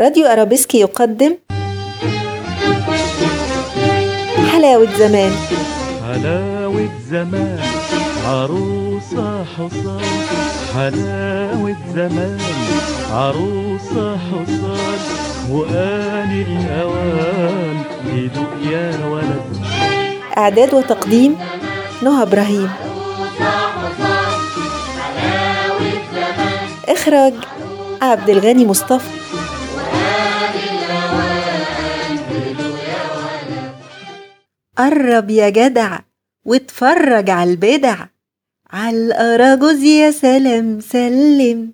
راديو أرابيسكي يقدم حلاوة زمان. حلاوة زمان عروسة حصان حلاوة زمان عروسة حصان وآن الأوان يدوق يا ولد. إعداد وتقديم نهى إبراهيم. إخراج عبد الغني مصطفى. قرب يا جدع واتفرج على البدع. على الأراجوز يا سلام سلم.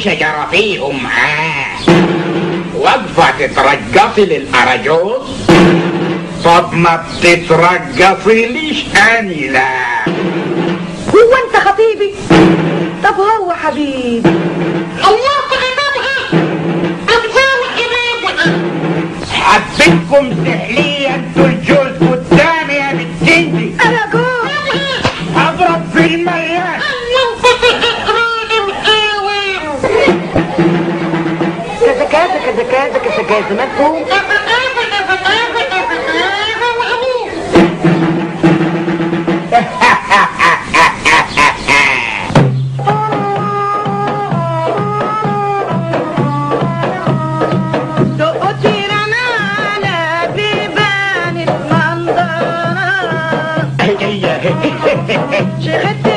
والخشة جرافيهم معاه واقفة تترجصي للأراجوز طب ما بتترجصي ليش أني لا. هو أنت خطيبي؟ طب هو حبيبي؟ الله حبيتكم سحلية أنتوا الجوز قدامي يا بنتي. أنا جوز أضرب في المليان Rijden ze kijken met poel. J'ai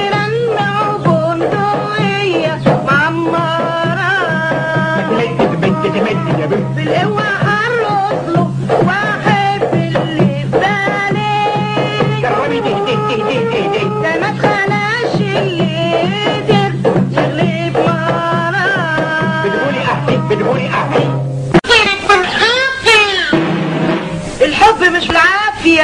الحب مش بالعافية.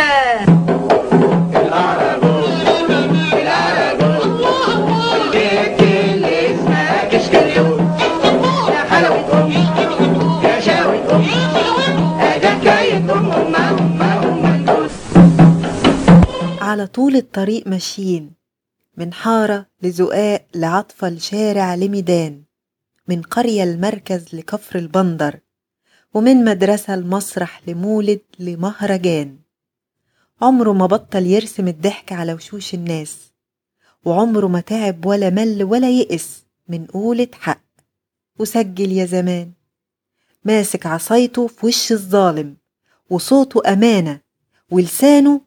على طول الطريق ماشيين من حارة لزقاق لعطفة لشارع لميدان من قرية المركز لكفر البندر ومن مدرسة لمسرح لمولد لمهرجان. عمره ما بطل يرسم الضحك على وشوش الناس وعمره ما تعب ولا مل ولا يئس من قولة حق. وسجل يا زمان. ماسك عصايته في وش الظالم وصوته أمانة ولسانه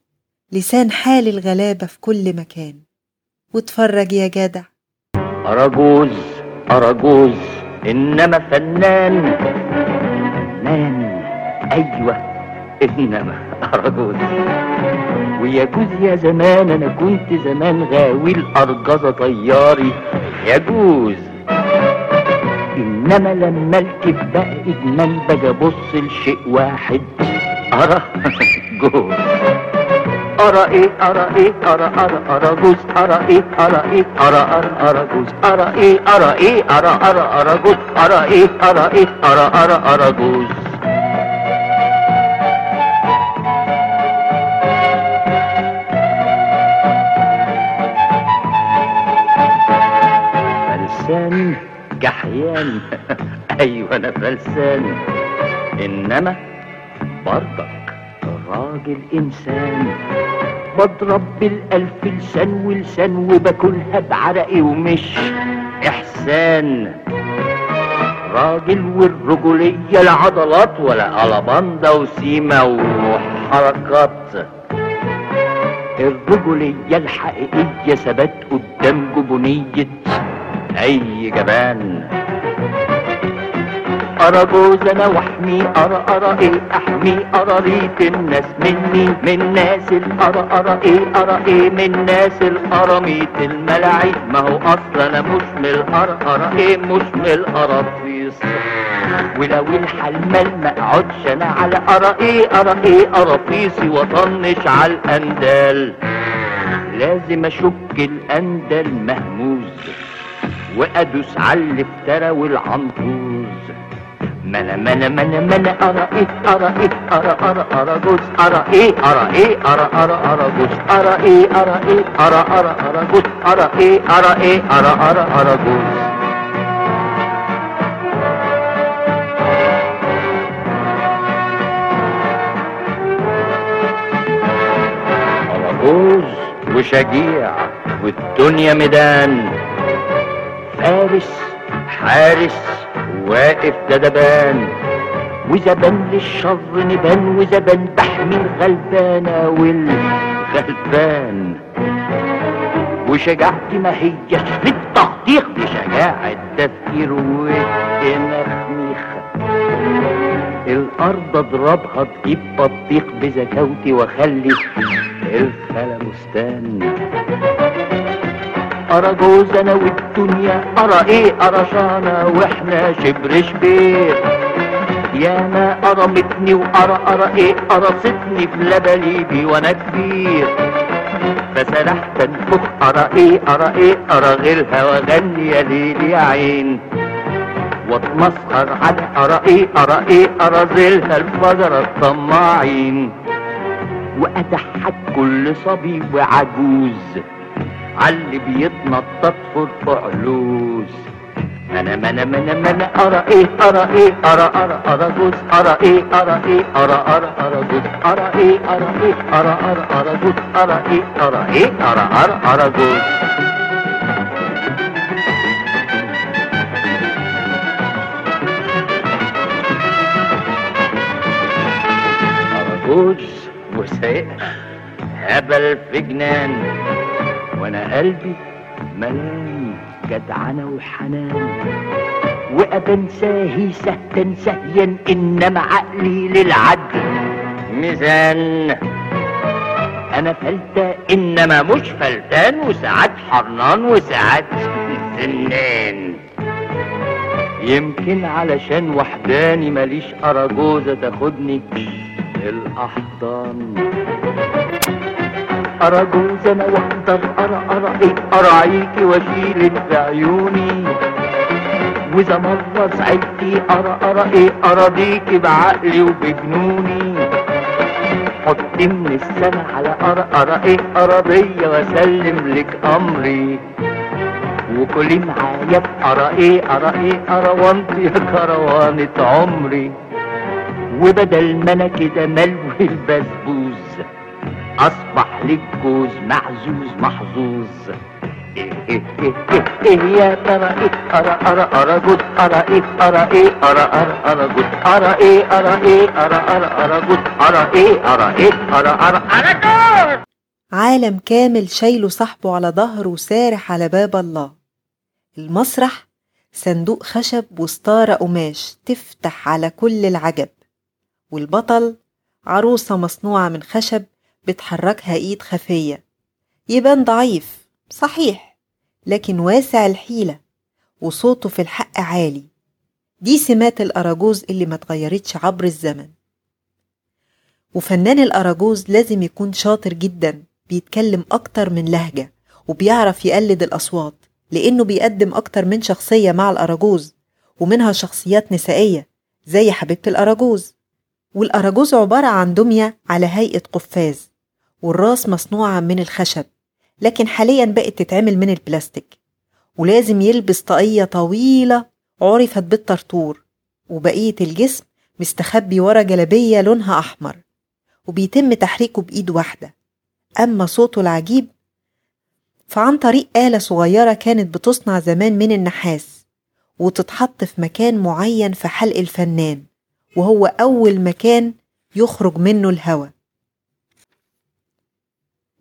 لسان حال الغلابة في كل مكان. واتفرج يا جدع. أراجوز أراجوز إنما فنان فنان. أيوة إنما أراجوز ويجوز يا زمان أنا كنت زمان غاوي الأرجزة طياري. يجوز. إنما لما الكب بقى إدمان باجي أبص لشيء واحد. أرى جوز. أرى إيه؟ أرى إيه؟ أرى أرى أرى جوز. أرى إيه؟ أرى إيه؟ أرى أرى أرى جوز. أرى إيه؟ أرى إيه؟ أرى أرى أرى جوز. أرى إيه؟ أرى إيه؟ أرى أرى أرى جوز. جحيان. أيوة أنا فلسان إنما برضك الراجل إنسان. بضرب بالألف لسان ولسان وباكلها بعرقي ومش. إحسان. راجل والرجولية العضلات ولا ألباندا وسيمة وحركات. الرجولية الحقيقية ثبات قدام جبنية. أي جبان. أرى جوز أنا وأحمي أرى أرى إيه أحمي أرى ريت الناس مني من ناس الأرى أرى إيه أرى إيه من ناس الأراميت الملاعين ما هو أصلا أنا مش من الأرى. أرى إيه مش من القراطيس ولو الحلمال ما أقعدش أنا على أرى إيه أرى إيه قراطيسي وأطنش على الأندال. لازم أشك الاندل مهموز. وأدوس على الافترى والعنطوز. منا منا منا منا أرى إيه؟ أرى إيه؟ أرى أرى أرى جوز أرى إيه؟ أرى إيه؟ أرى أرى أرى جوز أرى إيه؟ أرى إيه؟ أرى أرى أرى جوز أرى إيه؟ أرى إيه؟ أرى أرى أرى جوز وشجيع والدنيا ميدان. فارس حارس واقف دبان وزبان للشر نبان وزبان بحمي الغلبانة والغلبان. وشجاعتي ما هيش للتخطيق بشجاعة تفكير والتمخميخ الأرض أضربها تجيب بطيق بزكاوتي وأخلي الخلا بستان أرى جوز أنا والدنيا أرى إيه؟ أرى شانا وإحنا شبر شبير. يا ما أرمتني وأرى أرى إيه؟ قرصتني في لبليبي وأنا كبير. فسرحت أنفخ أرى إيه؟ أرى إيه؟ أرى غيرها وأغني يا ليل يا عين. واتمسخر على أرى إيه؟ أرى إيه؟ أرى زيلها الفجر الطماعين. وأضحك كل صبي وعجوز. عاللي بيتنطط في انا منا منا منا أرى إيه أرى إيه أرى أرى أرى جوز. أرى إيه أرى إيه أرى أرى أرى جوز. أرى إيه أرى إيه أرى أرى أرى جوز. أرى إيه أرى إيه أرى أرى أرى جوز. أرجوز وسائق هبل في جنان. وأنا قلبي ملاني جدعنة وحنان. وابن ساهي سهتا سهيا إنما عقلي للعدل. ميزان. أنا فلتة إنما مش فلتان وساعات حرنان وساعات زنان يمكن علشان وحداني ماليش أراجوزة تاخدني الأحضان. أرى جوز أنا وأقدر أرى إيه؟ أراعيكي وأشيلك في عيوني وإذا مرة سعدتي أرى أرى إيه؟ أراضيكي بعقلي وبجنوني. حطي من السنة على أرى أرى إيه؟ أراضية وأسلم لك أمري. وكلي معايا بأرى إيه؟ أرى إيه؟ أرى وانت يا كروانة عمري. وبدل ما أنا كده ملوي البسبوز. أصبح لك جوز معزوز محظوظ. إيه إيه إيه إيه إيه يا ترى إيه أرى أرى أرى جود أرى إيه أرى إيه أرى أرى أرى جود أرى إيه أرى إيه أرى أرى أرى جود أرى إيه أرى إيه أرى أرى أرى جود عالم كامل شايله صاحبه على ظهره وسارح على باب الله. المسرح صندوق خشب وستارة قماش تفتح على كل العجب. والبطل عروسة مصنوعة من خشب بتحركها إيد خفية. يبان ضعيف صحيح لكن واسع الحيلة وصوته في الحق عالي. دي سمات الأراجوز اللي ما اتغيرتش عبر الزمن. وفنان الأراجوز لازم يكون شاطر جدا بيتكلم أكتر من لهجة وبيعرف يقلد الأصوات لأنه بيقدم أكتر من شخصية مع الأراجوز ومنها شخصيات نسائية زي حبيبة الأراجوز. والأراجوز عبارة عن دمية على هيئة قفاز. والراس مصنوعة من الخشب لكن حاليا بقت تتعمل من البلاستيك. ولازم يلبس طاقية طويلة عرفت بالطرطور وبقية الجسم مستخبي ورا جلبية لونها أحمر وبيتم تحريكه بإيد واحدة. أما صوته العجيب فعن طريق آلة صغيرة كانت بتصنع زمان من النحاس وتتحط في مكان معين في حلق الفنان وهو أول مكان يخرج منه الهواء.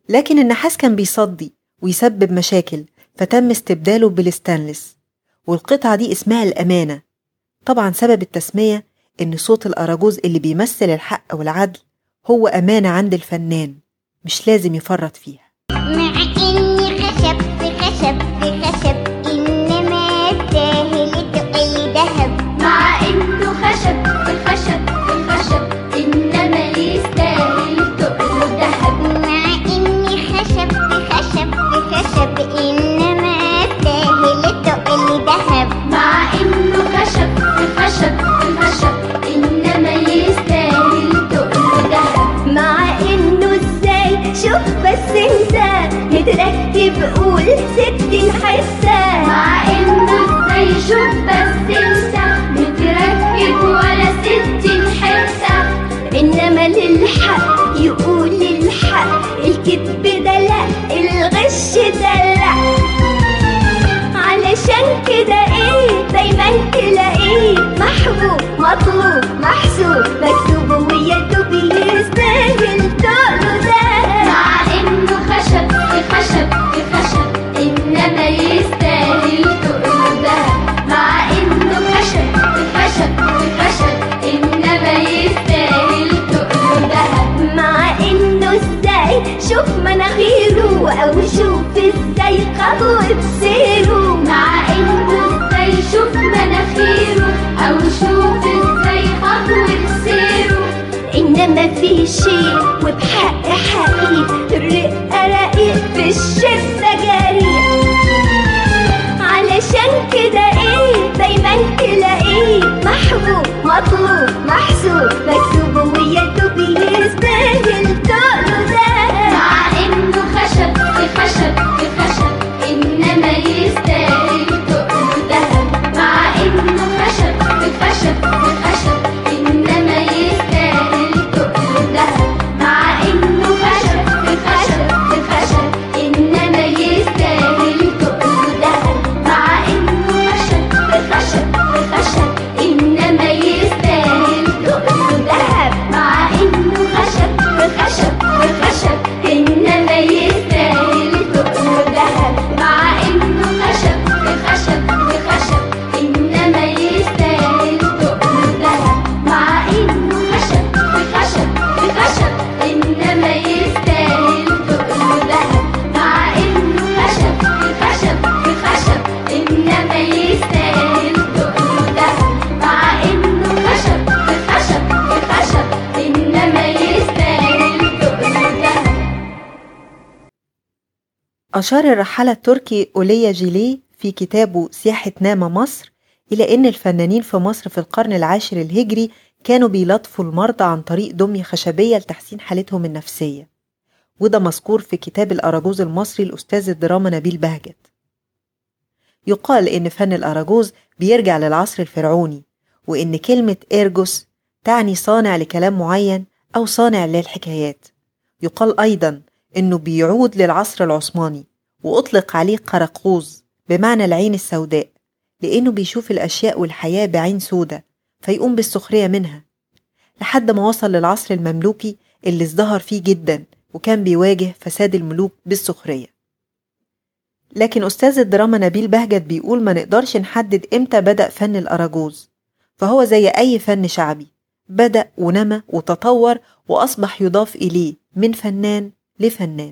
لكن النحاس كان بيصدي ويسبب مشاكل فتم استبداله بالستانلس والقطعة دي اسمها الأمانة. طبعا سبب التسمية إن صوت الأراجوز اللي بيمثل الحق والعدل هو أمانة عند الفنان مش لازم يفرط فيها. مع إني خشب خشب خشب مطلوب محسوب مكتوب ويدوب يستاهل تقله ده مع انه خشب في خشب في خشب إنما يستاهل تقله ده مع انه خشب في خشب في خشب إنما يستاهل تقله ده مع إنه إزاي شوف مناخيره أو شوف إزاي خطوة سيره. في شيء وبحق حقيقي الرقة رقيق في الشدة جريء. علشان كده إيه دايما تلاقيه محبوب مطلوب محسوب. مكتوب أشار الرحالة التركي أوليا جيلي في كتابه سياحة نامة مصر إلى أن الفنانين في مصر في القرن العاشر الهجري كانوا بيلطفوا المرضى عن طريق دمية خشبية لتحسين حالتهم النفسية. وده مذكور في كتاب الأراجوز المصري لأستاذ الدراما نبيل بهجت. يقال إن فن الأراجوز بيرجع للعصر الفرعوني وإن كلمة إيرجوس تعني صانع لكلام معين أو صانع للحكايات. يقال أيضا إنه بيعود للعصر العثماني وأطلق عليه قرقوز بمعنى العين السوداء لأنه بيشوف الأشياء والحياة بعين سودة فيقوم بالسخرية منها. لحد ما وصل للعصر المملوكي اللي ازدهر فيه جدا وكان بيواجه فساد الملوك بالسخرية. لكن أستاذ الدراما نبيل بهجت بيقول ما نقدرش نحدد إمتى بدأ فن الأراجوز فهو زي أي فن شعبي بدأ ونمى وتطور وأصبح يضاف إليه من فنان لفنان.